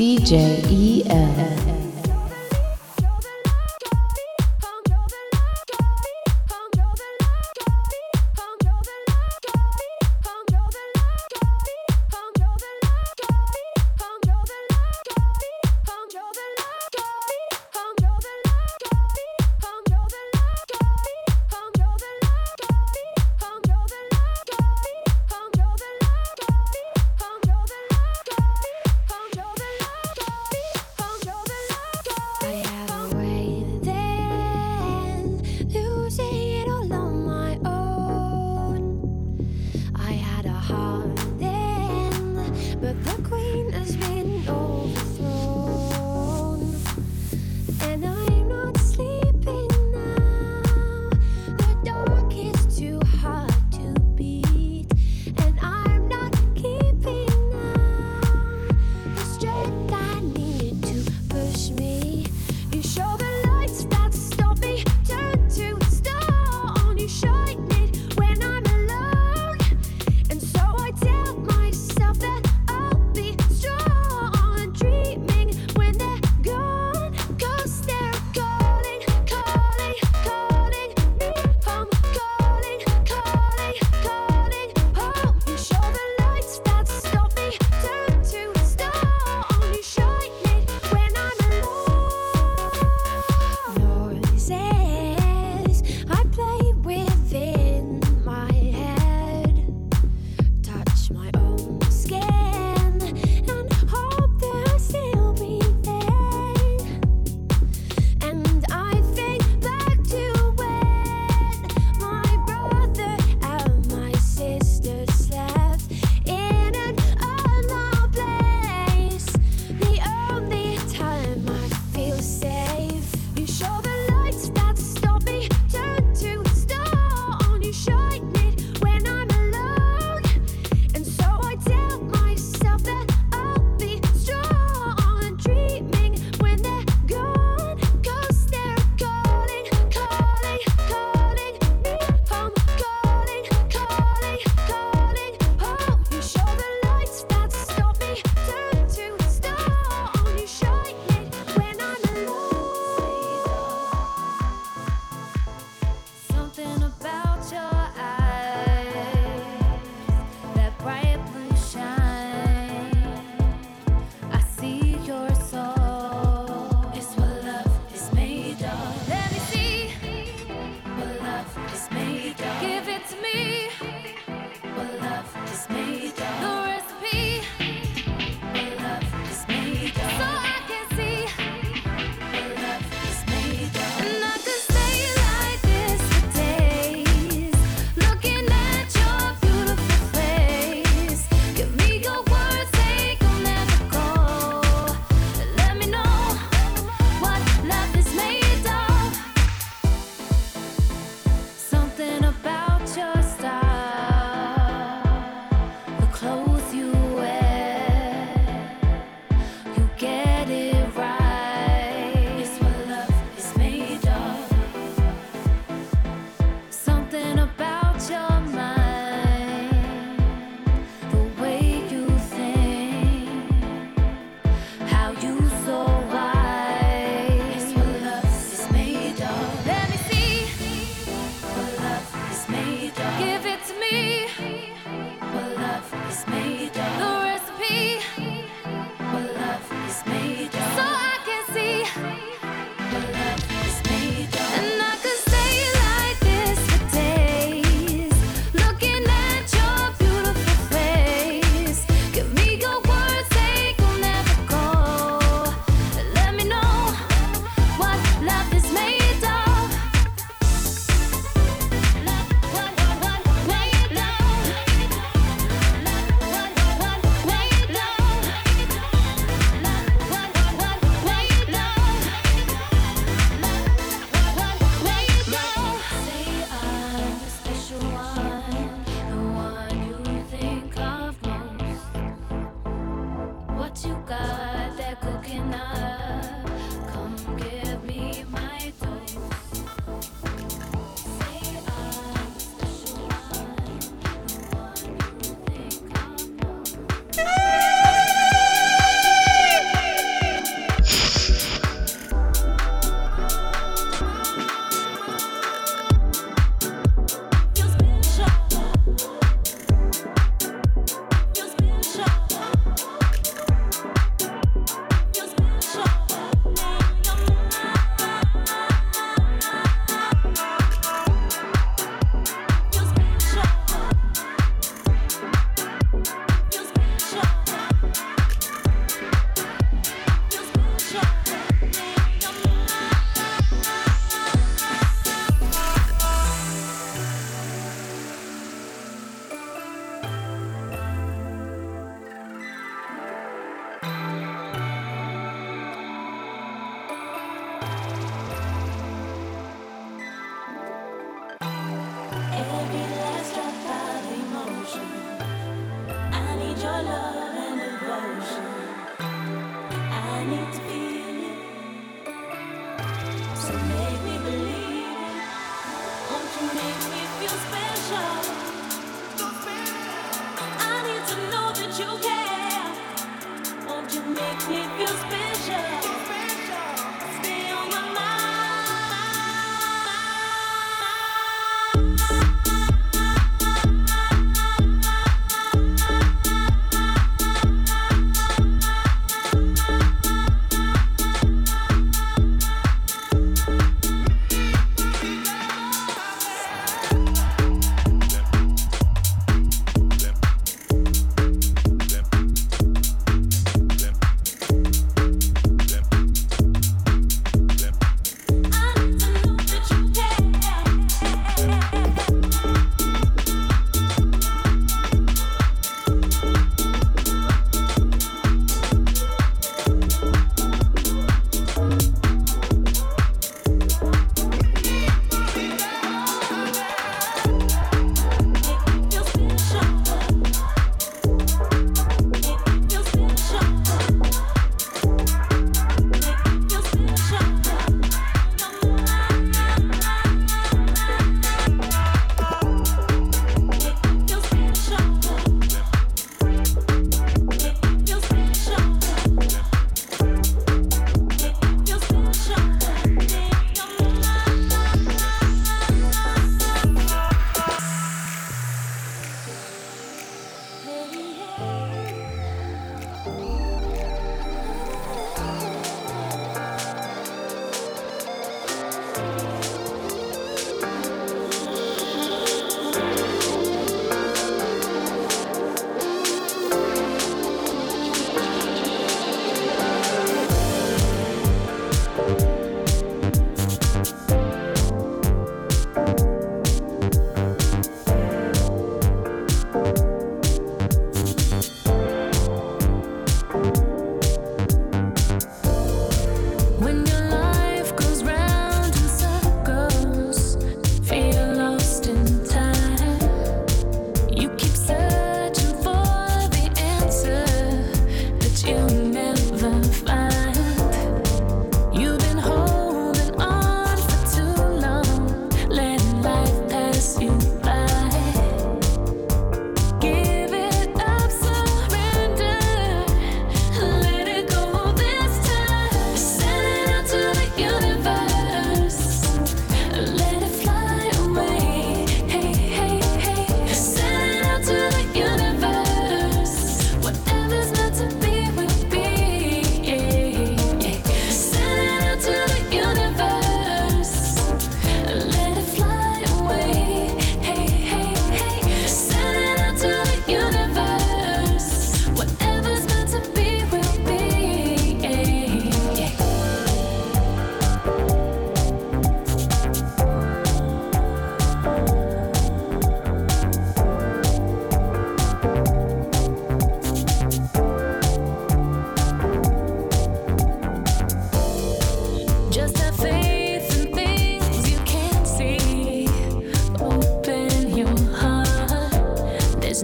DJ EL.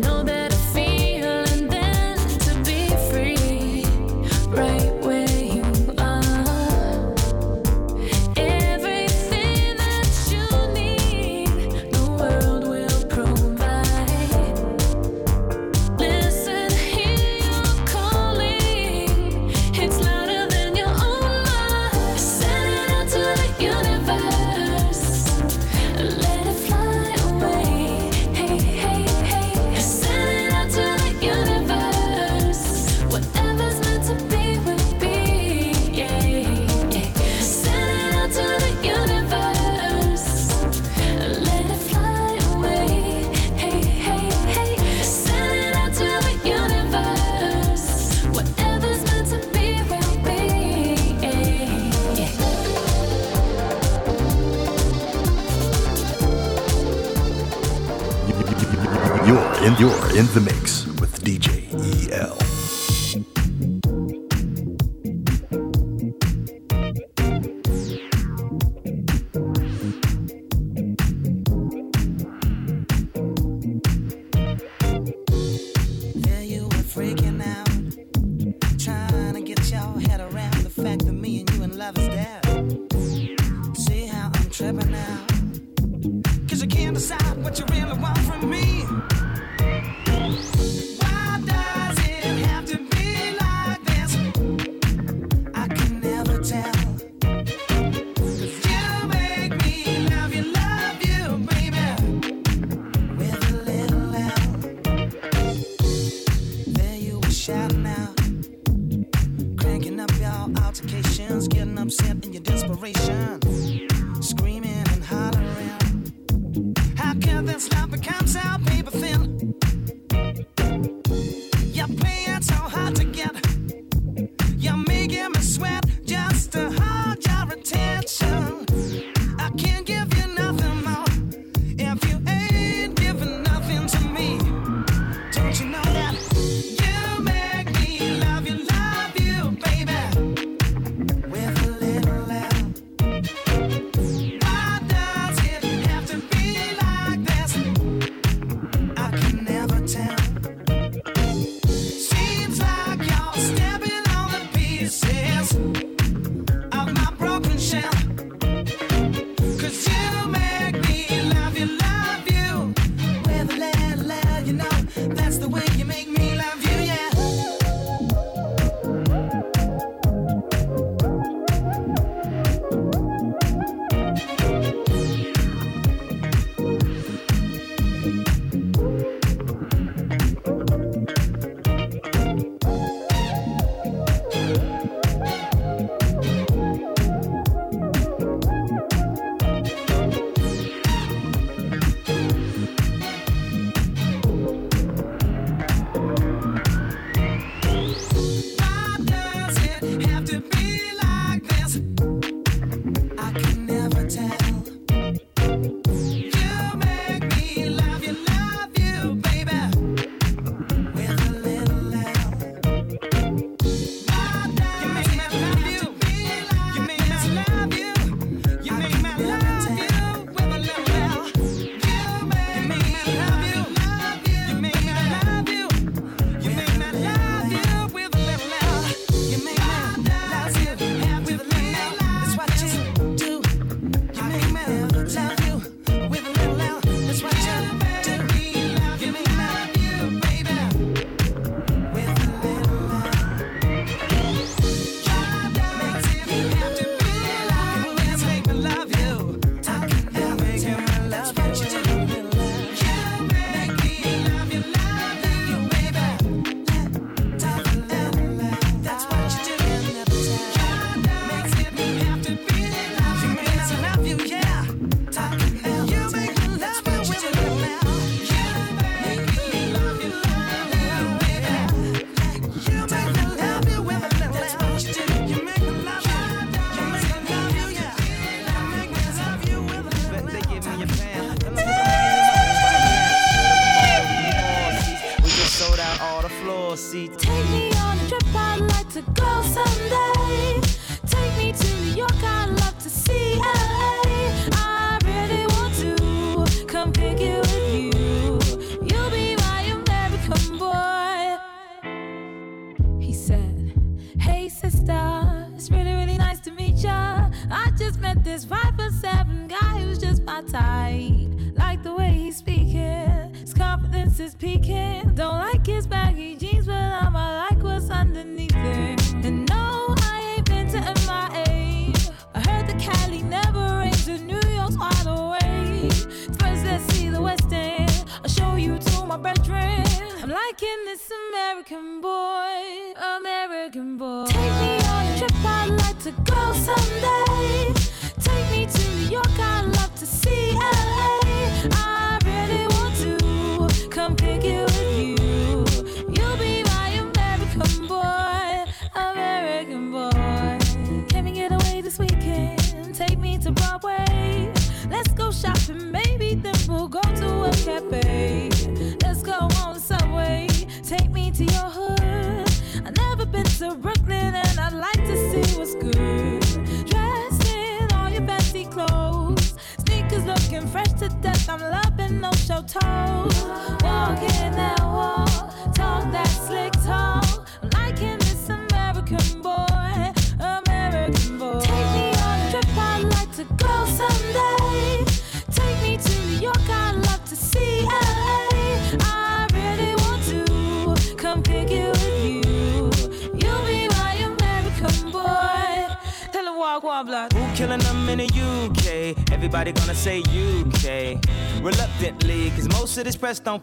know that you're in the mix can't stop, I shopping, maybe then we'll go to a cafe. Killing them in the UK? Everybody gonna say UK. Reluctantly, cause most of this press don't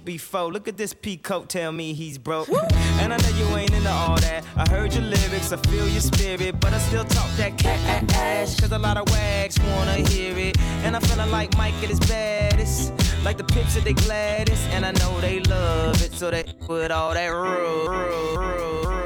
before. Look at this peacoat, tell me he's broke. And I know you ain't into all that. I heard your lyrics, I feel your spirit, but I still talk that cat ass. Cause a lot of wags wanna hear it. And I'm feeling like Mike at his baddest. Like the pips at they gladdest. And I know they love it, so they put all that real,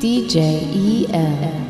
DJ EL.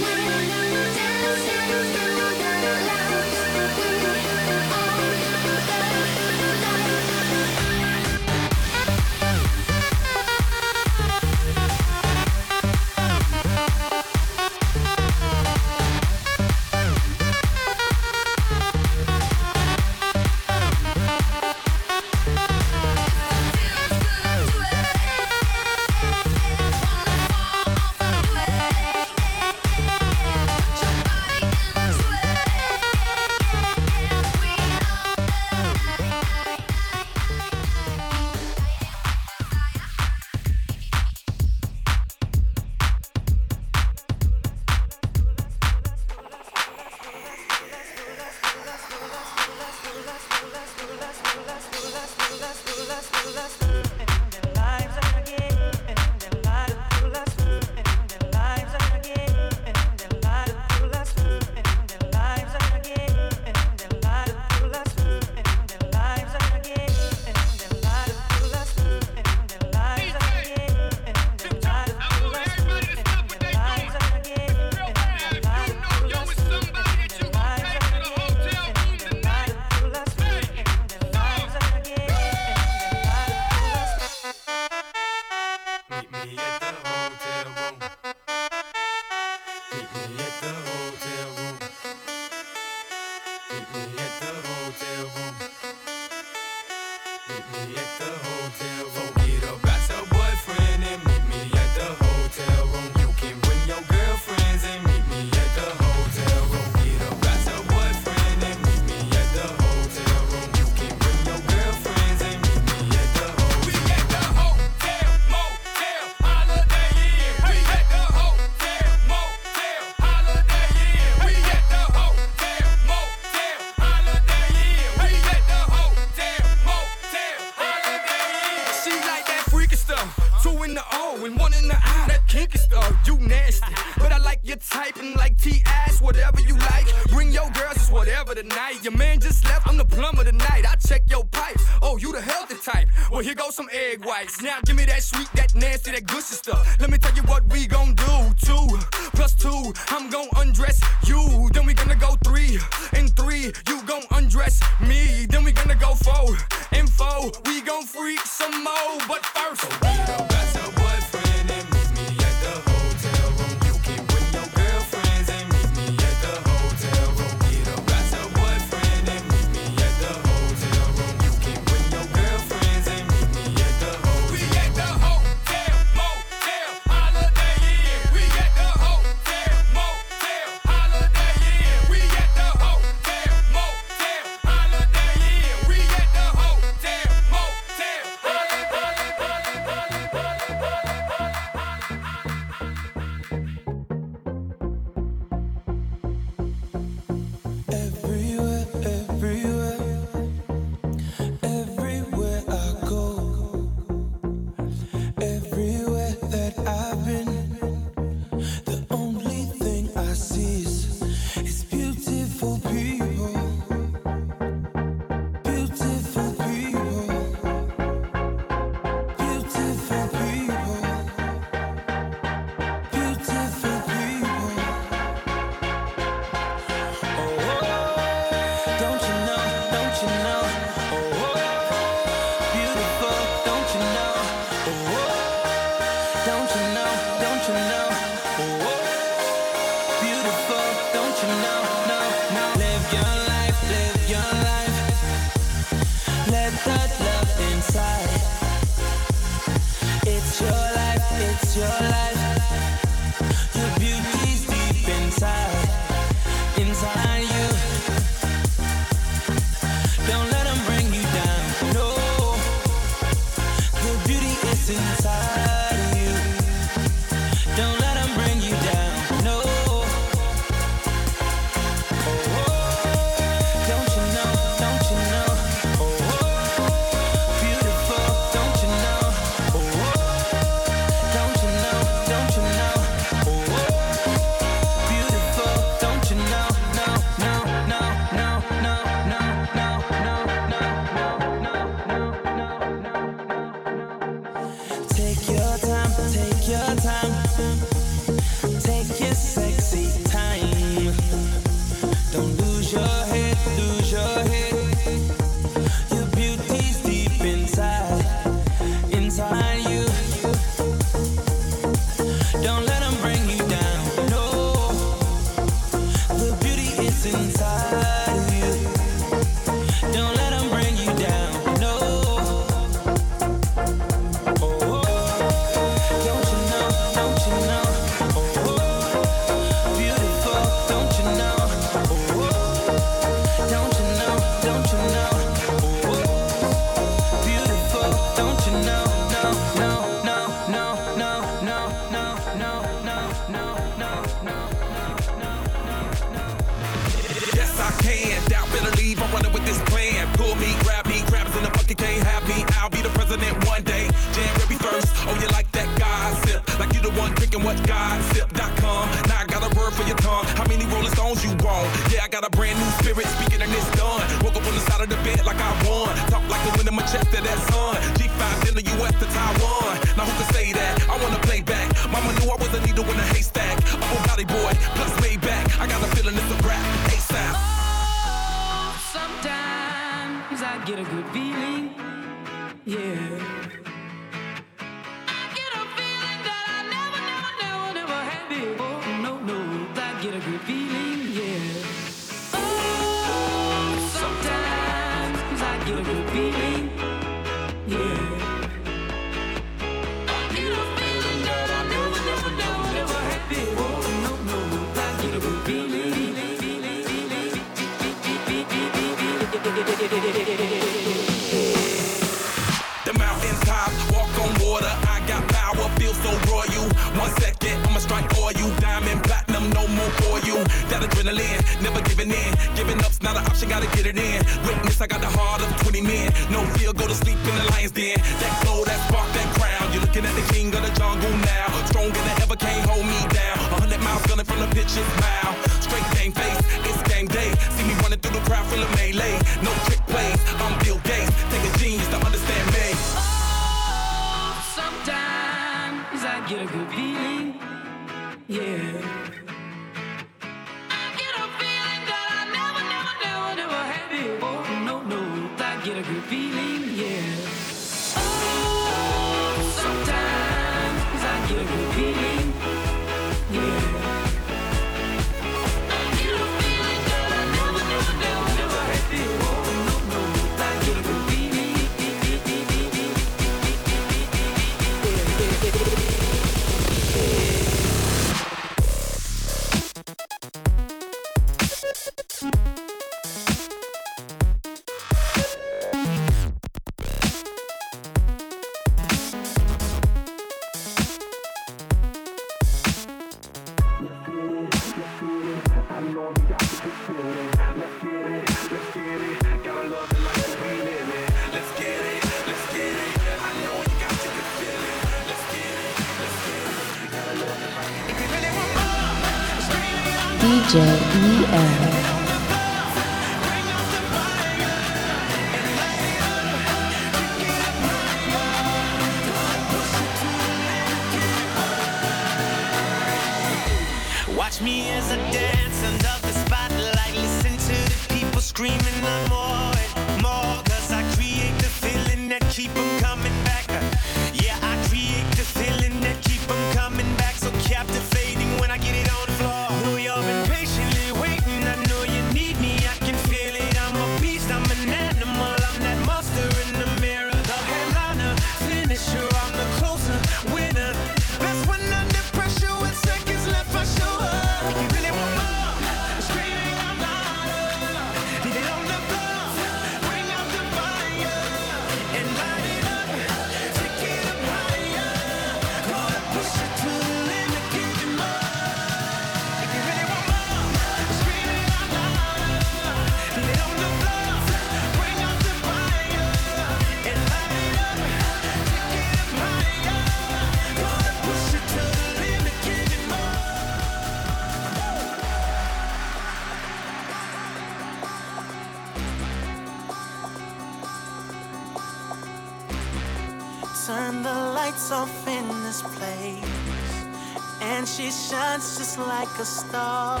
like a star.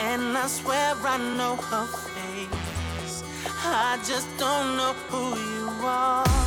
And I swear I know her face. I just don't know who you are.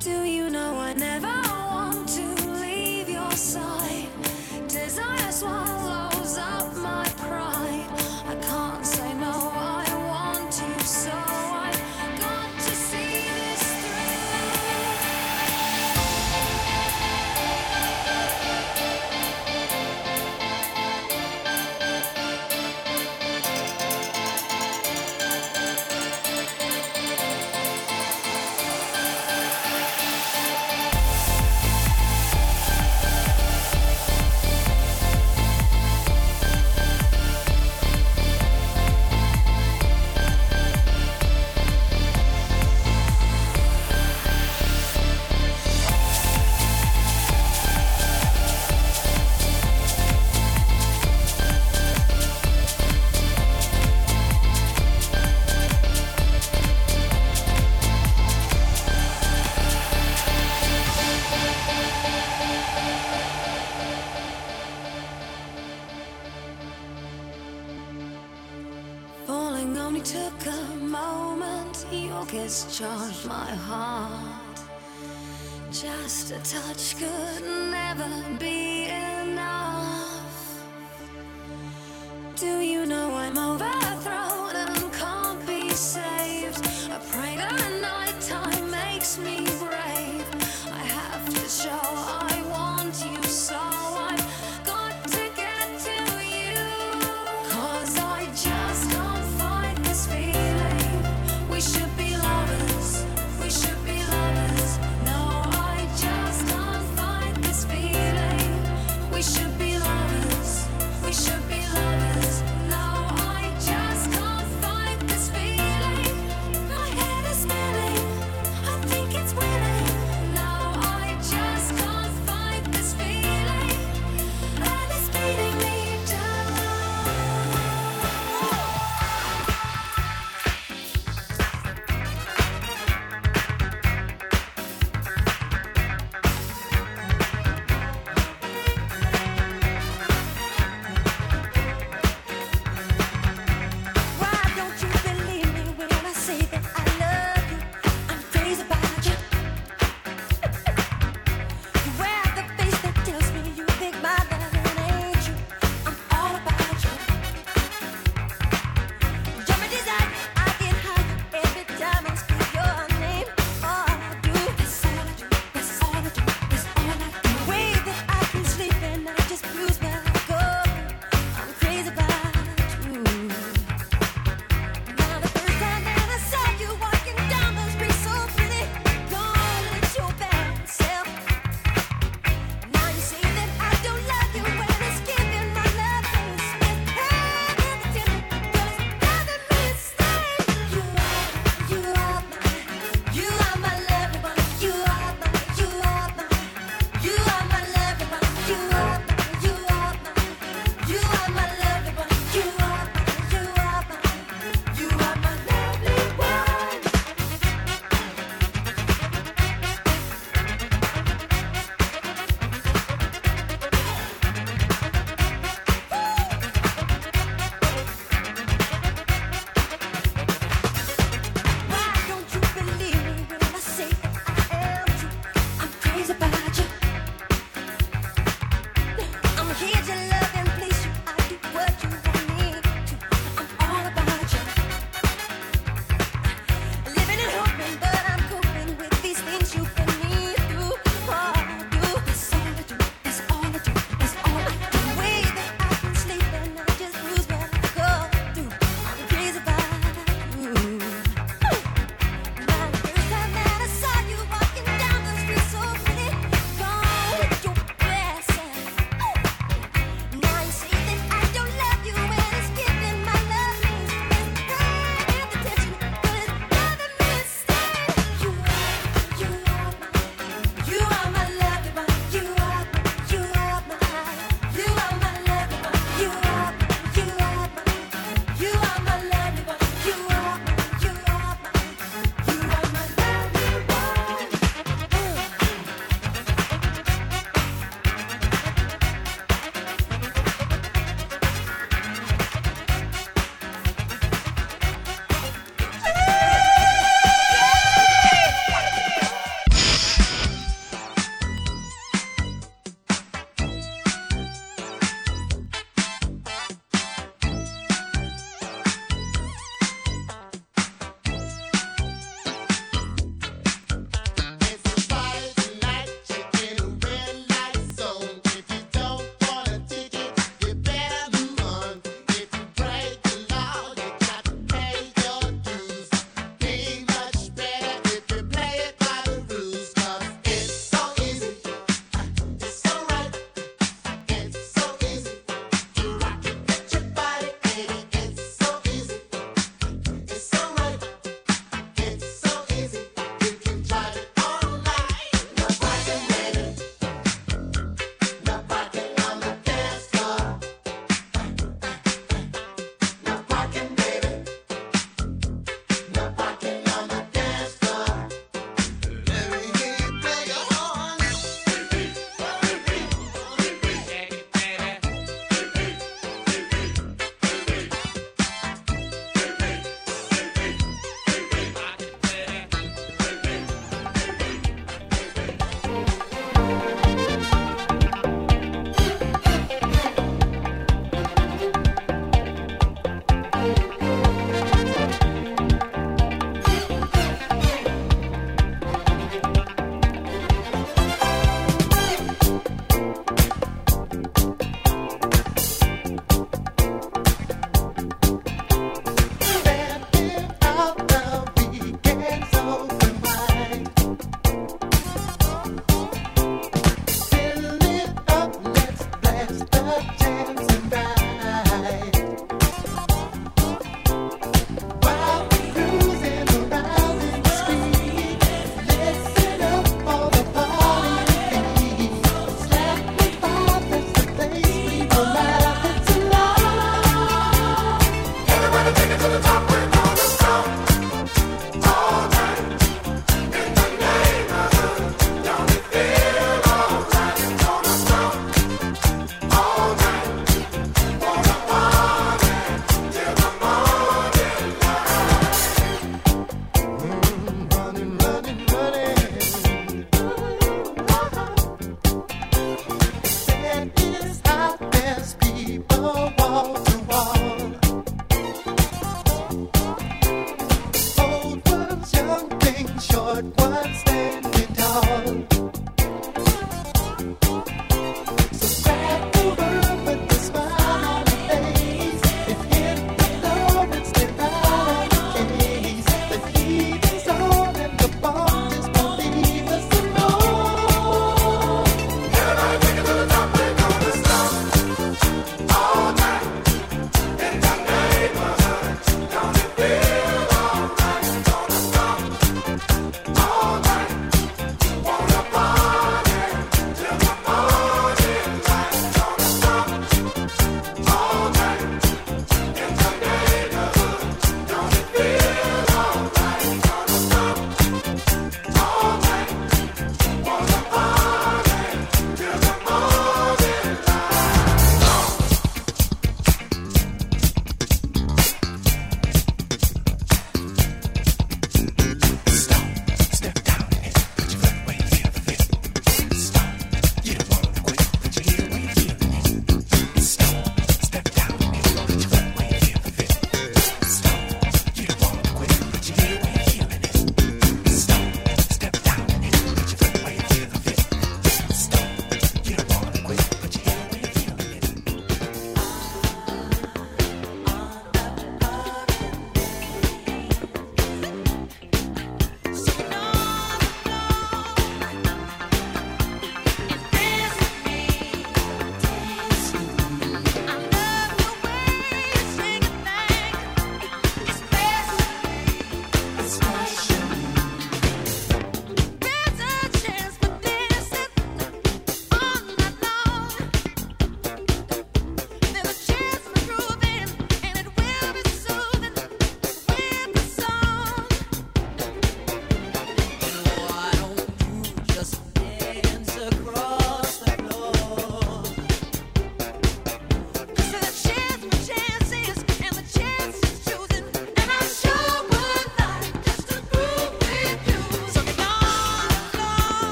do you know?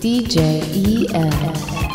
DJ EL.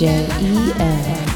DJ EL.